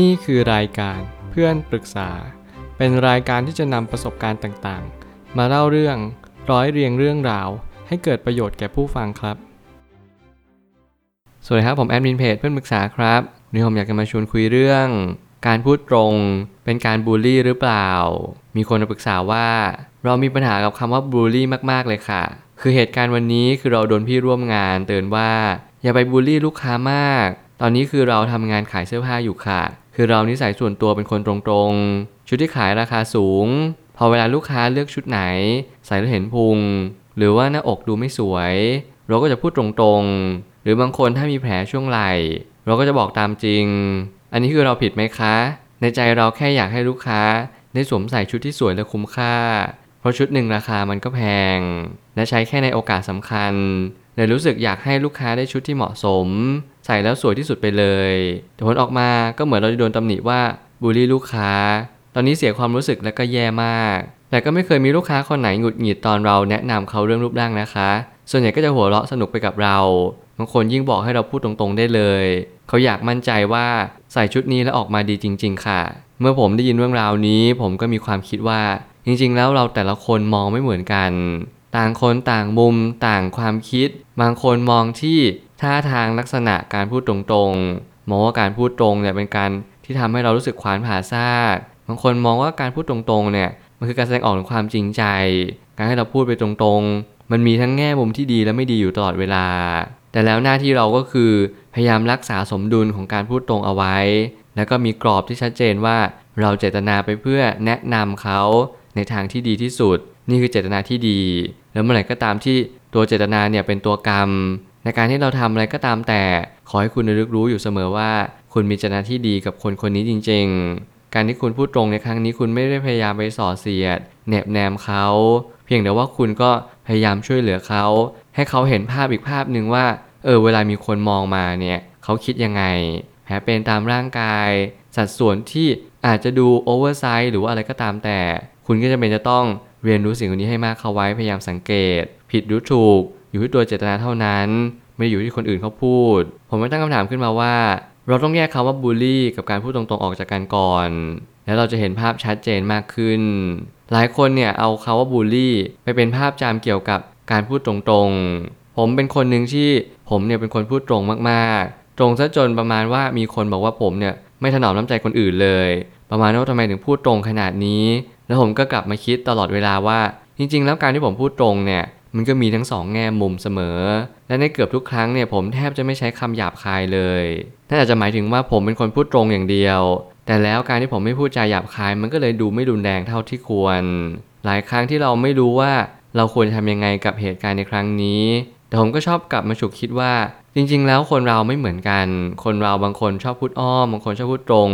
นี่คือรายการเพื่อนปรึกษา เป็นรายการที่จะนำประสบการณ์ต่างๆ มาเล่าเรื่องร้อยเรียงเรื่องราว ให้เกิดประโยชน์แก่ผู้ฟังครับ สวัสดีครับ ผมแอดมินเพจเพื่อนปรึกษาครับวันนี้ผมอยากจะมาชวนคุยเรื่อง การพูดตรงเป็นการบูลลี่หรือเปล่า มีคนมาปรึกษาว่า เรามีปัญหากับคำว่าบูลลี่มากๆเลยค่ะ คือเหตุการณ์วันนี้คือเราโดนพี่ร่วมงานเตือนว่า อย่าไปบูลลี่ลูกค้ามาก ตอนนี้คือเราทำงานขายเสื้อผ้าอยู่ค่ะ คือเรานิสัยส่วนตัวเป็นคนตรงๆ ชุดที่ขายราคาสูง พอเวลาลูกค้าเลือกชุดไหน ใส่แล้วเห็นพุง หรือว่าหน้าอกดูไม่สวย เราก็จะพูดตรงๆ หรือบางคนถ้ามีแผลช่วงไหล่ เราก็จะบอกตามจริง อันนี้คือเราผิดไหมคะ ในใจเราแค่อยากให้ลูกค้า ได้สวมใส่ชุดที่สวยและคุ้มค่า เพราะชุดหนึ่งราคามันก็แพง และใช้แค่ในโอกาสสำคัญ เลยรู้สึกอยากให้ลูกค้าได้ชุดที่เหมาะสม ใส่แล้วสวยที่สุดไปเลยแต่ผลออกมาก็เหมือนเราจะโดนตำหนิว่าบูลลี่ลูกค้า ตอนนี้เสียความรู้สึกและก็แย่มาก แต่ก็ไม่เคยมีลูกค้าคนไหนหงุดหงิดตอนเราแนะนำเขาเรื่องรูปร่างนะคะ ส่วนใหญ่ก็จะหัวเราะสนุกไปกับเราบางคนยิ่งบอกให้เราพูดตรงๆได้เลย เขาอยากมั่นใจว่าใส่ชุดนี้แล้วออกมาดีจริง ๆ ค่ะ เมื่อผมได้ยินเรื่องราวนี้ ผมก็มีความคิดว่า จริง ๆ แล้วเราแต่ละคนมองไม่เหมือนกัน ต่างคนต่างมุมต่างความคิด บางคนมองที่ท่าทางลักษณะการพูดตรงๆ มองว่าการพูดตรงเนี่ยเป็นการที่ทำให้เรารู้สึกขวานผ่าซากบางคนมองว่าการพูดตรงๆเนี่ยมันคือการแสดงออกถึงความจริงใจ การให้เราพูดไปตรงๆ มันมีทั้งแง่มุมที่ดีและไม่ดีอยู่ตลอดเวลา แต่แล้วหน้าที่เราก็คือพยายามรักษาสมดุลของการพูดตรงเอาไว้ แล้วก็มีกรอบที่ชัดเจนว่าเราเจตนาไปเพื่อแนะนำเขาในทางที่ดีที่สุด นี่คือเจตนาที่ดี แล้วเมื่อไหร่ก็ตามที่ตัวเจตนาเนี่ยเป็นตัวกรรม ในการที่เราทำอะไรก็ตามแต่ ขอให้คุณระลึกรู้อยู่เสมอว่า คุณมีเจตนาที่ดีกับคนคนนี้จริง ๆ การที่คุณพูดตรงในครั้งนี้คุณไม่ได้พยายามไปส่อเสียดแนบแนมเขา เพียงแต่ว่าคุณก็พยายามช่วยเหลือเขา ให้เขาเห็นภาพอีกภาพหนึ่งว่า เออเวลามีคนมองมาเนี่ยเขาคิดยังไงแผลเป็นตามร่างกาย สัดส่วนที่อาจจะดู oversize หรือว่าอะไรก็ตามแต่ คุณก็จะเป็นจะต้อง เรียนรู้สิ่งนี้ให้มากเข้าไว้พยายามสังเกต ผิดหรือถูก อยู่ที่ตัวเจตนาเท่านั้น ไม่ได้อยู่ที่คนอื่นเขาพูด ผมไม่ตั้งคำถามขึ้นมาว่า เราต้องแยกคำว่าบูลลี่กับการพูดตรงๆออกจากกันก่อน แล้วเราจะเห็นภาพชัดเจนมากขึ้น หลายคนเนี่ยเอาคำว่าบูลลี่ ไปเป็นภาพจำเกี่ยวกับการพูดตรงๆ ผมเป็นคนหนึ่งที่ผมเนี่ยเป็นคนพูดตรงมากๆ ตรงซะจนประมาณว่ามีคนบอกว่าผมเนี่ยไม่ถนอมน้ำใจคนอื่นเลย ประมาณว่าทำไมถึงพูดตรงขนาดนี้ แล้วผมก็กลับมาคิดตลอดเวลาว่า จริง ๆ แล้วการที่ผมพูดตรงเนี่ยมันก็มีทั้งสองแง่มุมเสมอ และในเกือบทุกครั้งเนี่ยผมแทบจะไม่ใช้คำหยาบคายเลยนั่นอาจจะหมายถึงว่าผมเป็นคนพูดตรงอย่างเดียว แต่แล้วการที่ผมไม่พูดจาหยาบคายมันก็เลยดูไม่รุนแรงเท่าที่ควร หลายครั้งที่เราไม่รู้ว่าเราควรทำยังไงกับเหตุการณ์ในครั้งนี้ แต่ผมก็ชอบกลับมาฉุกคิดว่า จริง ๆ แล้วคนเราไม่เหมือนกัน คนเราบางคนชอบพูดอ้อม บางคนชอบพูดตรง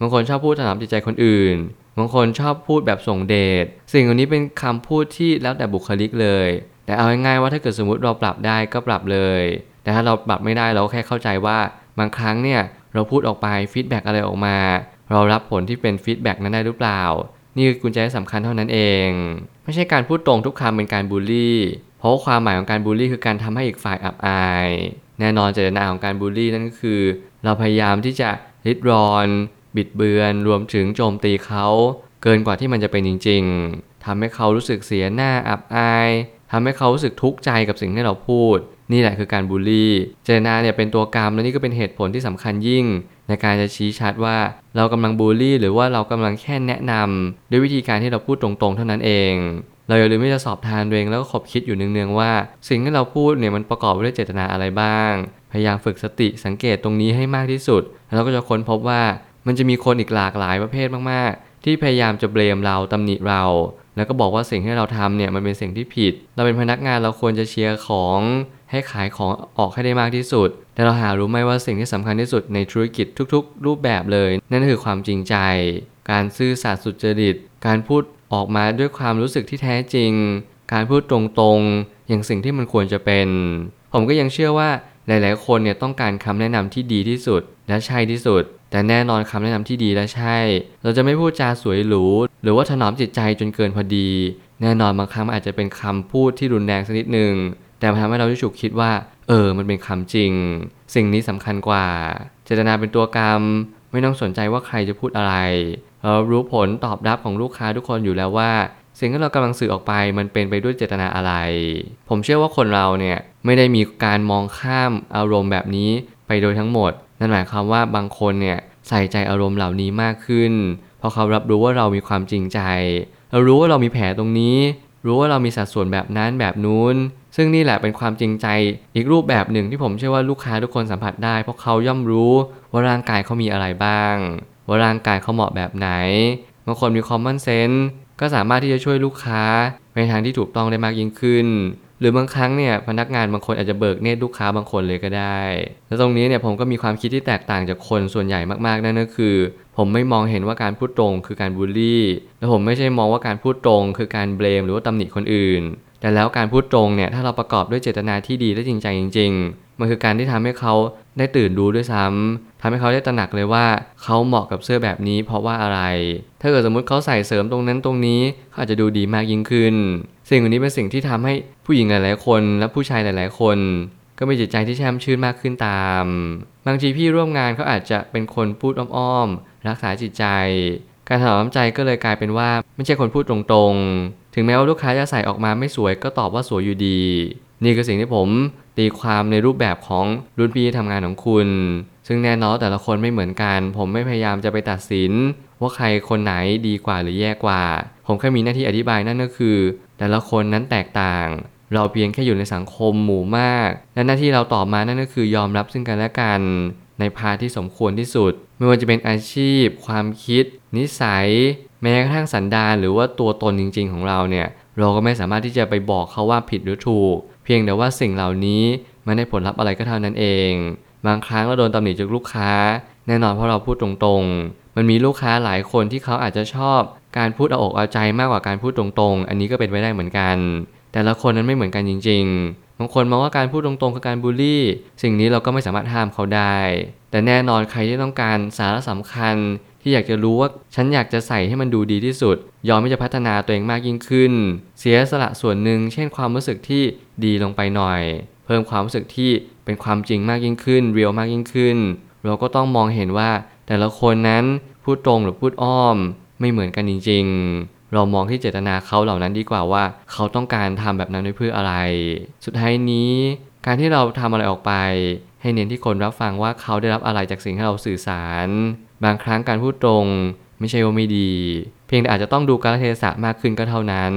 บางคนชอบพูดถนอมจิตใจคนอื่น บางคนชอบพูดแบบส่งเดชสิ่งเหล่านี้เป็นคำพูดที่แล้วแต่บุคลิกเลย แต่เอาง่ายๆว่าถ้าเกิดสมมติเราปรับได้ก็ปรับเลย แต่ถ้าเราปรับไม่ได้เราแค่เข้าใจว่าบางครั้งเนี่ยเราพูดออกไปฟีดแบ็กอะไรออกมา เรารับผลที่เป็น feedback นั้นได้หรือเปล่า นี่คือกุญแจสำคัญเท่านั้นเอง ไม่ใช่การพูดตรงทุกคำเป็นการบูลลี่ เพราะความหมายของการบูลลี่คือการทำให้อีกฝ่ายอับอาย แน่นอนเจตนาของการบูลลี่นั่นก็คือ เราพยายามที่จะลิดรอน บิดเบือนรวมถึงโจมตีเขา เกินกว่าที่มันจะเป็นจริง ๆทำให้เขารู้สึกเสียหน้าอับอายทำให้เขารู้สึกทุกข์ใจกับสิ่งที่เราพูด นี่แหละคือการบูลลี่ เจตนาเนี่ยเป็นตัวกรรมและนี่ก็เป็นเหตุผลที่สำคัญยิ่ง ในการจะชี้ชัดว่าเรากำลังบูลลี่ หรือว่าเรากำลังแค่แนะนำด้วยวิธีการที่เราพูดตรงๆ เท่านั้นเองเราอย่าลืมที่จะสอบทานตัวเองแล้วก็ขบคิดอยู่เนืองๆว่า สิ่งที่เราพูดเนี่ยมันประกอบไปด้วยเจตนาอะไรบ้าง พยายามฝึกสติสังเกตตรงนี้ให้มากที่สุด แล้วเราก็จะค้นพบว่า มันจะมีคนอีกหลากหลายประเภทมากๆ ที่พยายามจะเบลมเราตำหนิเรา แล้วก็บอกว่าสิ่งที่เราทำเนี่ยมันเป็นสิ่งที่ผิด เราเป็นพนักงานเราควรจะเชียร์ของให้ขายของออกให้ได้มากที่สุด แต่เราหารู้ไหมว่าสิ่งที่สำคัญที่สุดในธุรกิจทุกๆ รูปแบบเลย นั่นคือความจริงใจ การซื่อสัตย์สุจริต การพูดออกมาด้วยความรู้สึกที่แท้จริง การพูดตรงๆ อย่างสิ่งที่มันควรจะเป็น ผมก็ยังเชื่อว่าหลาย ๆ คนเนี่ยต้องการคำแนะนำที่ดีที่สุดและใช่ที่สุด แต่แน่นอนคำแนะนำที่ดีและใช่ เราจะไม่พูดจาสวยหรู หรือว่าถนอมจิตใจจนเกินพอดี แน่นอนบางครั้งอาจจะเป็นคำพูดที่รุนแรงสักนิดหนึ่งแต่มันทำให้เราได้ฉุกคิดว่า เออ มันเป็นคำจริง สิ่งนี้สำคัญกว่า เจตนาเป็นตัวกรรม ไม่ต้องสนใจว่าใครจะพูดอะไรเรารู้ผลตอบรับของลูกค้าทุกคนอยู่แล้วว่า สิ่งที่เรากำลังสื่อออกไปมันเป็นไปด้วยเจตนาอะไร ผมเชื่อว่าคนเราเนี่ยไม่ได้มีการมองข้ามอารมณ์แบบนี้ไปโดยทั้งหมด นั่นหมายความว่าบางคนเนี่ยใส่ใจอารมณ์เหล่านี้มากขึ้น เพราะเขารับรู้ว่าเรามีความจริงใจ เรารู้ว่าเรามีแผลตรงนี้ รู้ว่าเรามีสัดส่วนแบบนั้นแบบนู้น ซึ่งนี่แหละเป็นความจริงใจอีกรูปแบบหนึ่งที่ผมเชื่อว่าลูกค้าทุกคนสัมผัสได้ เพราะเขาย่อมรู้ว่าร่างกายเขามีอะไรบ้าง ว่าร่างกายเขาเหมาะแบบไหนบางคนมี common sense ก็สามารถที่จะช่วยลูกค้าในทางที่ถูกต้องได้มากยิ่งขึ้น หรือบางครั้งเนี่ยพนักงานบางคนอาจจะเบิกเนตรลูกค้าบางคนเลยก็ได้ และตรงนี้เนี่ยผมก็มีความคิดที่แตกต่างจากคนส่วนใหญ่มากๆนั่นก็คือ ผมไม่มองเห็นว่าการพูดตรงคือการบูลลี่ และผมไม่ใช่มองว่าการพูดตรงคือการเบลมหรือว่าตำหนิคนอื่น แต่แล้วการพูดตรงเนี่ยถ้าเราประกอบด้วยเจตนาที่ดีและจริงใจจริง ๆ มันคือการที่ทำให้เขาได้ตื่นรู้ด้วยซ้ำทำให้เขาได้ตระหนักเลยว่าเขาเหมาะกับเสื้อแบบนี้เพราะว่าอะไร ถ้าเกิดสมมุติเขาใส่เสริมตรงนั้นตรงนี้เขาอาจจะดูดีมากยิ่งขึ้น สิ่งเหล่านี้เป็นสิ่งที่ทำให้ผู้หญิงหลายๆ คนและผู้ชายหลาย ๆ คน ก็มีจิตใจที่แช่มชื่นมากขึ้นตาม บางทีพี่ร่วมงานเขาอาจจะเป็นคนพูดอ้อมๆรักษาจิตใจ การถนอมใจก็เลยกลายเป็นว่าไม่ใช่คนพูดตรงๆ ถึงแม้ว่าลูกค้าจะใส่ออกมาไม่สวยก็ตอบว่าสวยอยู่ดี นี่คือสิ่งที่ผมตีความในรูปแบบของรุ่นพี่ทำงานของคุณ ซึ่งแน่นอนแต่ละคนไม่เหมือนกัน ผมไม่พยายามจะไปตัดสิน ว่าใครคนไหนดีกว่าหรือแย่กว่า ผมแค่มีหน้าที่อธิบายนั่นก็คือ แต่ละคนนั้นแตกต่าง เราเพียงแค่อยู่ในสังคมหมู่มาก และหน้าที่เราตอบมานั่นก็คือยอมรับซึ่งกันและกัน ในพาที่สมควรที่สุด ไม่ว่าจะเป็นอาชีพ ความคิด นิสัย แม้กระทั่งสันดานหรือว่าตัวตนจริง ๆ ของเราเนี่ยเราก็ไม่สามารถที่จะไปบอกเขาว่าผิดหรือถูก เพียงแต่ว่าสิ่งเหล่านี้มันได้ผลลัพธ์อะไรก็เท่านั้นเอง บางครั้งเราโดนตำหนิจากลูกค้า แน่นอนเพราะเราพูดตรงๆ มันมีลูกค้าหลายคนที่เขาอาจจะชอบการพูดเอาอกเอาใจมากกว่าการพูดตรงๆ อันนี้ก็เป็นไปได้เหมือนกัน แต่ละคนนั้นไม่เหมือนกันจริง ๆ บางคนมองว่าการพูดตรงๆคือการบูลลี่ สิ่งนี้เราก็ไม่สามารถห้ามเขาได้ แต่แน่นอนใครที่ต้องการสาระสำคัญ ที่อยากจะรู้ว่าฉันอยากจะใส่ให้มันดูดีที่สุด ยอมที่จะพัฒนาตัวเองมากยิ่งขึ้น เสียสละส่วนหนึ่ง เช่นความรู้สึกที่ดีลงไปหน่อย เพิ่มความรู้สึกที่เป็นความจริงมากยิ่งขึ้น เรียลมากยิ่งขึ้น เราก็ต้องมองเห็นว่า แต่ละคนนั้นพูดตรงหรือพูดอ้อมไม่เหมือนกันจริง ๆ เรามองที่เจตนาเขาเหล่านั้นดีกว่าว่า เขาต้องการทำแบบนั้นเพื่ออะไร สุดท้ายนี้ การที่เราทำอะไรออกไป ให้เน้นที่คนรับฟังว่าเขาได้รับอะไรจากสิ่งที่เราสื่อสาร บางครั้งการพูดตรงไม่ใช่ว่าไม่ดี เพียงแต่อาจจะต้องดูกาลเทศะมากขึ้นก็เท่านั้น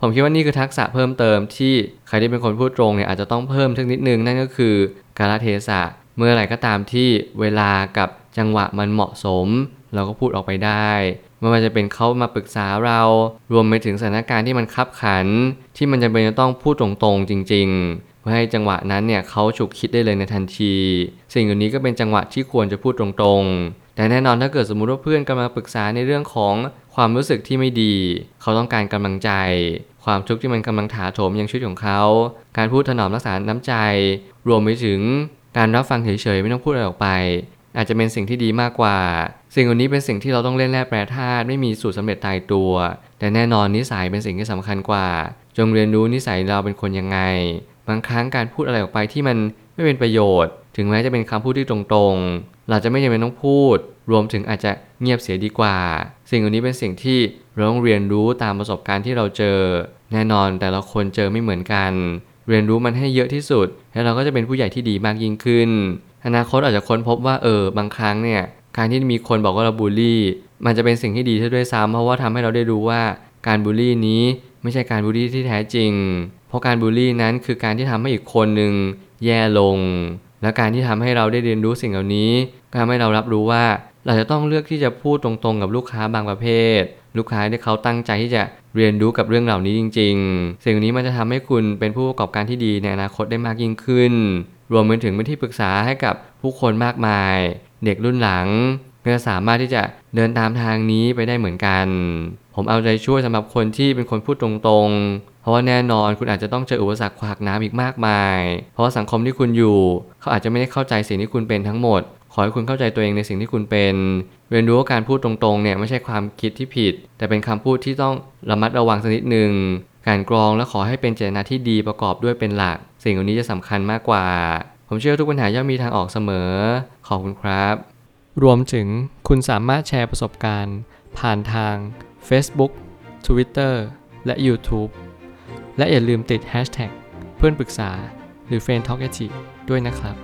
ผมคิดว่านี่คือทักษะเพิ่มเติมที่ใครที่เป็นคนพูดตรงเนี่ยอาจจะต้องเพิ่มสักนิดนึงนั่นก็คือกาลเทศะเมื่อไหร่ก็ตามที่เวลากับ จังหวะมันเหมาะสม เราก็พูดออกไปได้ไม่ว่าจะเป็นเขามาปรึกษาเรา รวมไปถึงสถานการณ์ที่มันคับขัน ที่มันจำเป็นจะต้องพูดตรงๆจริง ๆ เพื่อให้จังหวะนั้นเนี่ยเขาฉุกคิดได้เลยในทันที สิ่งเหล่านี้ก็เป็นจังหวะที่ควรจะพูดตรงๆ แต่แน่นอนถ้าเกิดสมมุติว่าเพื่อนกำลังปรึกษาในเรื่องของความรู้สึกที่ไม่ดี เขาต้องการกำลังใจ ความทุกข์ที่มันกำลังถาโถมยังชีวิตของเขา การพูดถนอมรักษาน้ำใจ รวมไปถึงการรับฟังเฉยๆไม่ต้องพูดอะไรออกไป อาจจะเป็นสิ่งที่ดีมากกว่า สิ่งเหล่านี้เป็นสิ่งที่เราต้องเล่นแร่แปรธาตุไม่มีสูตรสำเร็จตายตัว แต่แน่นอนนิสัยเป็นสิ่งที่สำคัญกว่า จงเรียนรู้นิสัยเราเป็นคนยังไง บางครั้งการพูดอะไรออกไปที่มันไม่เป็นประโยชน์ ถึงแม้จะเป็นคำพูดที่ตรงๆ เราจะไม่จำเป็นต้องพูด รวมถึงอาจจะเงียบเสียดีกว่า สิ่งเหล่านี้เป็นสิ่งที่เราต้องเรียนรู้ตามประสบการณ์ที่เราเจอ แน่นอนแต่ละคนเจอไม่เหมือนกัน เรียนรู้มันให้เยอะที่สุด แล้วเราก็จะเป็นผู้ใหญ่ที่ดีมากยิ่งขึ้น อนาคตอาจจะค้นพบว่าเออบางครั้งเนี่ยการที่มีคนบอกว่าเราบูลลี่ มันจะเป็นสิ่งที่ดีซะด้วยซ้ำเพราะว่าทำให้เราได้รู้ว่าการบูลลี่นี้ไม่ใช่การบูลลี่ที่แท้จริง เพราะการบูลลี่นั้นคือการที่ทำให้อีกคนหนึ่งแย่ลง และการที่ทำให้เราได้เรียนรู้สิ่งเหล่านี้ก็ทำให้เรารับรู้ว่าเราจะต้องเลือกที่จะพูดตรงๆกับลูกค้าบางประเภท ลูกค้าที่เขาตั้งใจที่จะเรียนรู้กับเรื่องเหล่านี้จริง ๆ สิ่งนี้มันจะทำให้คุณเป็นผู้ประกอบการที่ดีในอนาคตได้มากยิ่งขึ้น รวมไปถึงเป็นที่ปรึกษาให้กับผู้คนมากมาย เด็กรุ่นหลังก็จะสามารถที่จะเดินตามทางนี้ไปได้เหมือนกัน ผมเอาใจช่วยสำหรับคนที่เป็นคนพูดตรงๆ เพราะว่าแน่นอนคุณอาจจะต้องเจออุปสรรคขวากน้ำอีกมากมาย เพราะว่าสังคมที่คุณอยู่ เขาอาจจะไม่ได้เข้าใจสิ่งที่คุณเป็นทั้งหมด ขอให้คุณเข้าใจตัวเองในสิ่งที่คุณเป็น เรียนรู้ว่าการพูดตรงๆเนี่ยไม่ใช่ความคิดที่ผิด แต่เป็นคำพูดที่ต้องระมัดระวังสักนิดหนึ่งการกรองและขอให้เป็นเจตนาที่ดีประกอบด้วยเป็นหลัก สิ่งเหล่านี้จะสำคัญมากกว่า ผมเชื่อทุกปัญหาย่อมมีทางออกเสมอ ขอบคุณครับ รวมถึงคุณสามารถแชร์ประสบการณ์ ผ่านทาง Facebook Twitter และ YouTube และอย่าลืมติด Hashtag เพื่อนปรึกษาหรือ f r ร e n d t a l k a ด้วยนะครับ